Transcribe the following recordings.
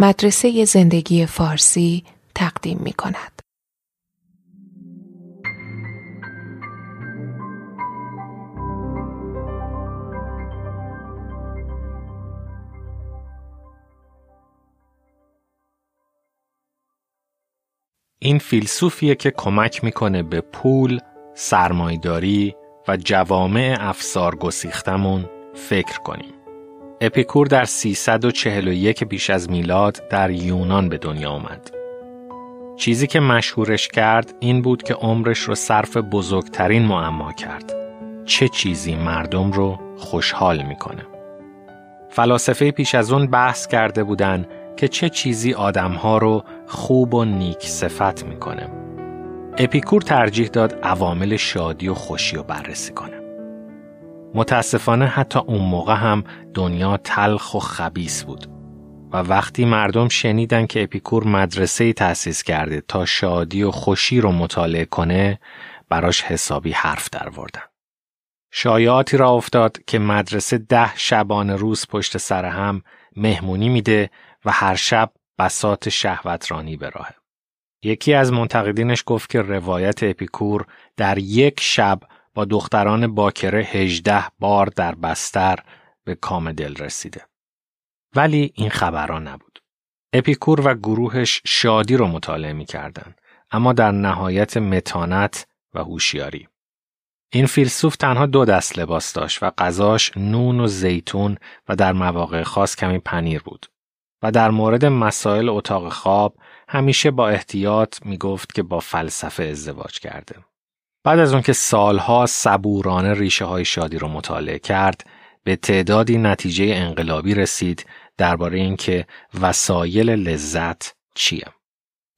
مدرسه زندگی فارسی تقدیم می کند. این فیلسوفیه که کمک می‌کنه به پول، سرمایداری و جوامع افسار گسیختمون فکر کنیم. اپیکور در 341 پیش از میلاد در یونان به دنیا آمد. چیزی که مشهورش کرد این بود که عمرش رو صرف بزرگترین معما کرد. چه چیزی مردم رو خوشحال می‌کنه؟ فلاسفه پیش از اون بحث کرده بودن که چه چیزی آدمها رو خوب و نیک صفت می‌کنه. اپیکور ترجیح داد عوامل شادی و خوشی رو بررسی کنه. متاسفانه حتی اون موقع هم دنیا تلخ و خبیس بود و وقتی مردم شنیدن که اپیکور مدرسه تأسیس کرده تا شادی و خوشی رو مطالعه کنه براش حسابی حرف در وردن. شایعاتی را افتاد که مدرسه ده شبانه روز پشت سر هم مهمونی میده و هر شب بسات شهوترانی به راهه. یکی از منتقدینش گفت که روایت اپیکور در یک شب با دختران باکره هجده بار در بستر به کام دل رسیده. ولی این خبران نبود. اپیکور و گروهش شادی رو مطالعه می کردن. اما در نهایت متانت و هوشیاری. این فیلسوف تنها دو دست لباس داشت و غذاش نون و زیتون و در مواقع خاص کمی پنیر بود. و در مورد مسائل اتاق خواب همیشه با احتیاط می گفت که با فلسفه ازدواج کرده. بعد از اون که سالها صبورانه ریشه های شادی رو مطالعه کرد، به تعدادی نتیجه انقلابی رسید درباره اینکه وسایل لذت چیه.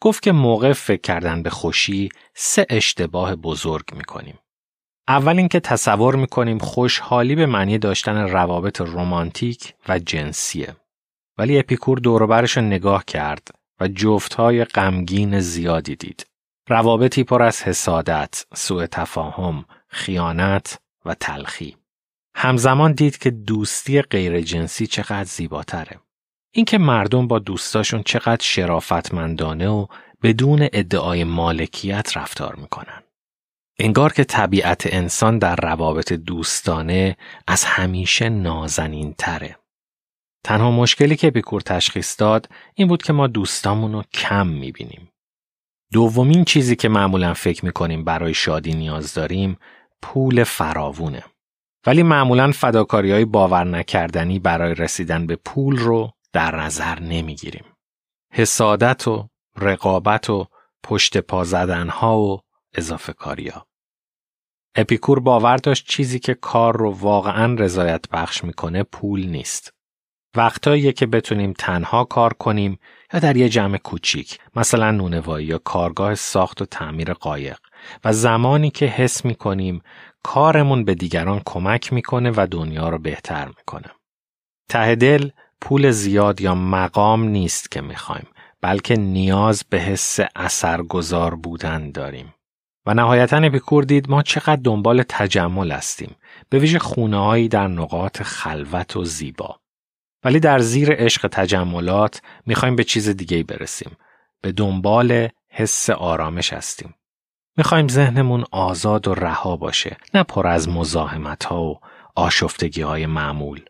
گفت که موقع فکر کردن به خوشی سه اشتباه بزرگ می‌کنیم. اول اینکه تصور می‌کنیم خوشحالی به معنی داشتن روابط رمانتیک و جنسیه. ولی اپیکور دوروبرش نگاه کرد و جفتهای غمگین زیادی دید. روابطی پر از حسادت، سوء تفاهم، خیانت و تلخی. همزمان دید که دوستی غیر جنسی چقدر زیباتره. اینکه مردم با دوستاشون چقدر شرافتمندانه و بدون ادعای مالکیت رفتار می‌کنن. انگار که طبیعت انسان در روابط دوستانه از همیشه نازنین تره. تنها مشکلی که بیکور تشخیص داد این بود که ما دوستامون کم می‌بینیم. دومین چیزی که معمولا فکر می‌کنیم برای شادی نیاز داریم پول فراوونه. ولی معمولا فداکاری های باور نکردنی برای رسیدن به پول رو در نظر نمی‌گیریم. حسادت و رقابت و پشت پا زدن ها و اضافه کاری ها. اپیکور باور داشت چیزی که کار رو واقعا رضایت بخش می‌کنه پول نیست. وقتایی که بتونیم تنها کار کنیم یا در یه جمع کوچیک مثلا نونوایی یا کارگاه ساخت و تعمیر قایق و زمانی که حس می کنیم کارمون به دیگران کمک می‌کنه و دنیا رو بهتر می‌کنه. ته دل پول زیاد یا مقام نیست که می‌خوایم بلکه نیاز به حس اثرگذار بودن داریم. و نهایتا اپیکور دید ما چقدر دنبال تجمل هستیم به ویژه خونه در نقاط خلوت و زیبا. ولی در زیر عشق تجملات می‌خوایم به چیز دیگه برسیم. به دنبال حس آرامش هستیم. می‌خوایم ذهنمون آزاد و رها باشه نه پر از مزاحمت ها و آشفتگی های معمول.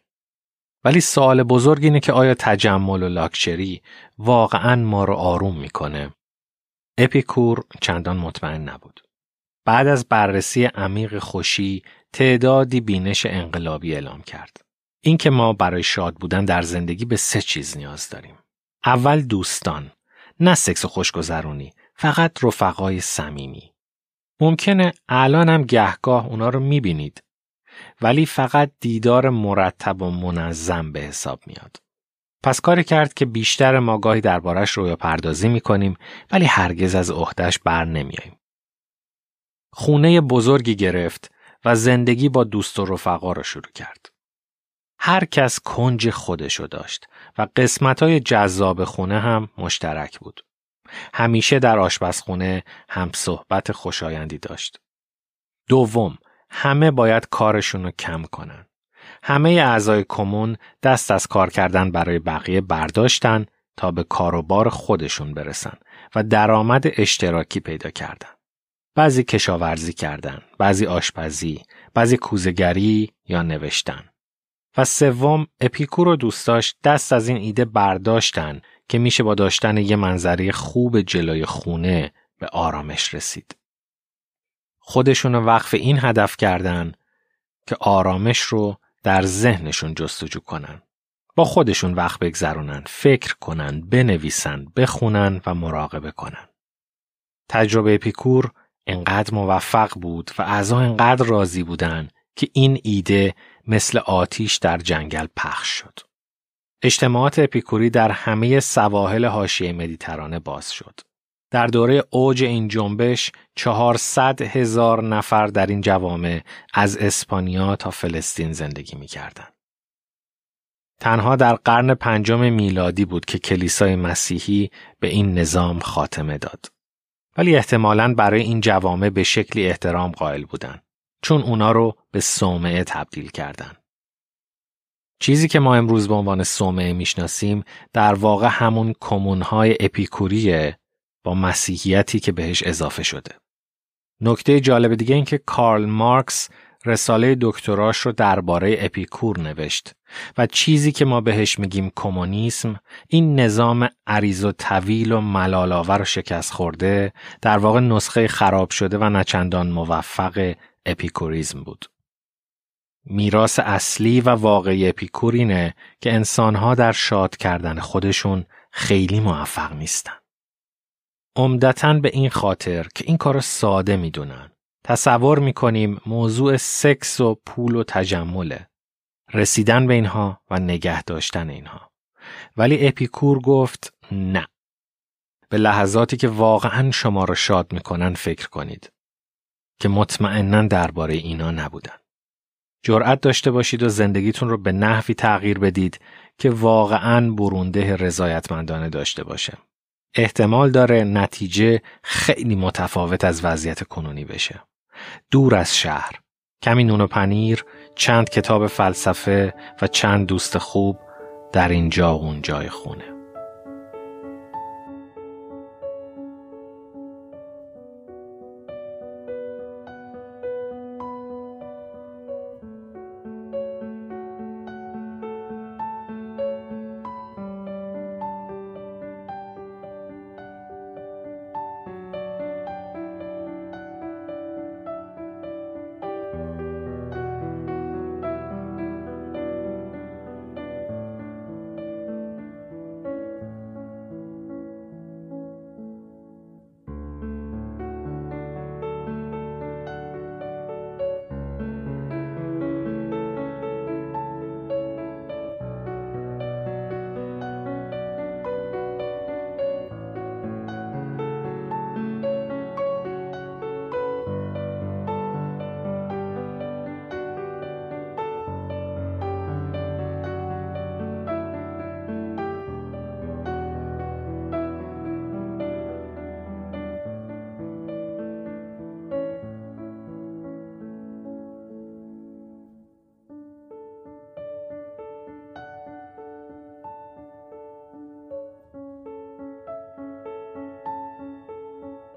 ولی سوال بزرگ اینه که آیا تجمل و لاکچری واقعا ما رو آروم می‌کنه؟ اپیکور چندان مطمئن نبود. بعد از بررسی عمیق خوشی تعدادی بینش انقلابی اعلام کرد. اینکه ما برای شاد بودن در زندگی به سه چیز نیاز داریم. اول دوستان، نه سکس خوشگذرونی، فقط رفقای صمیمی. ممکنه الان هم گهگاه اونا رو می‌بینید ولی فقط دیدار مرتب و منظم به حساب میاد. پس کاری کرد که بیشتر ما گاهی دربارش رویا پردازی می‌کنیم ولی هرگز از عهدهش بر نمیاییم. خونه بزرگی گرفت و زندگی با دوست و رفقا رو شروع کرد. هر کس کنج خودشو داشت و قسمتای جذاب خونه هم مشترک بود. همیشه در آشپزخونه هم صحبت خوشایندی داشت. دوم، همه باید کارشون رو کم کنن. همه اعضای کمون دست از کار کردن برای بقیه برداشتن تا به کاروبار خودشون برسن و درآمد اشتراکی پیدا کردن. بعضی کشاورزی کردن، بعضی آشپزی، بعضی کوزگری یا نوشتن. و سوم اپیکور و دوستاش دست از این ایده برداشتن که میشه با داشتن یه منظره خوب جلوی خونه به آرامش رسید. خودشون وقف این هدف کردن که آرامش رو در ذهنشون جستجو کنن. با خودشون وقت بگذرونن، فکر کنن، بنویسن، بخونن و مراقبه کنن. تجربه اپیکور انقدر موفق بود و اعضا انقدر راضی بودن که این ایده مثل آتیش در جنگل پخش شد. اجتماعات اپیکوری در همه سواحل حاشیه مدیترانه باز شد. در دوره اوج این جنبش 400 هزار نفر در این جوامع از اسپانیا تا فلسطین زندگی می کردن. تنها در قرن پنجم میلادی بود که کلیسای مسیحی به این نظام خاتمه داد. ولی احتمالاً برای این جوامع به شکلی احترام قائل بودن چون اونا رو به صومعه تبدیل کردن. چیزی که ما امروز به عنوان صومعه می‌شناسیم در واقع همون کمونهای اپیکوریه با مسیحیتی که بهش اضافه شده. نکته جالب دیگه این که کارل مارکس رساله دکتراش رو درباره اپیکور نوشت و چیزی که ما بهش میگیم کمونیسم این نظام عریض و طویل و ملالاور و شکست خورده در واقع نسخه خراب شده و نچندان موفق اپیکوریزم بود. میراث اصلی و واقعی اپیکور اینه که انسانها در شاد کردن خودشون خیلی موفق نیستن. عمدتا به این خاطر که این کار ساده می‌دونن. تصور می‌کنیم موضوع سکس و پول و تجمله. رسیدن به اینها و نگه داشتن اینها. ولی اپیکور گفت نه. به لحظاتی که واقعا شما را شاد می‌کنن فکر کنید. که مطمئنا درباره اینا نبودن. جرأت داشته باشید و زندگیتون رو به نحوی تغییر بدید که واقعا برونده رضایتمندانه داشته باشه. احتمال داره نتیجه خیلی متفاوت از وضعیت کنونی بشه. دور از شهر، کمی نون و پنیر، چند کتاب فلسفه و چند دوست خوب در اینجا و اونجای خونه.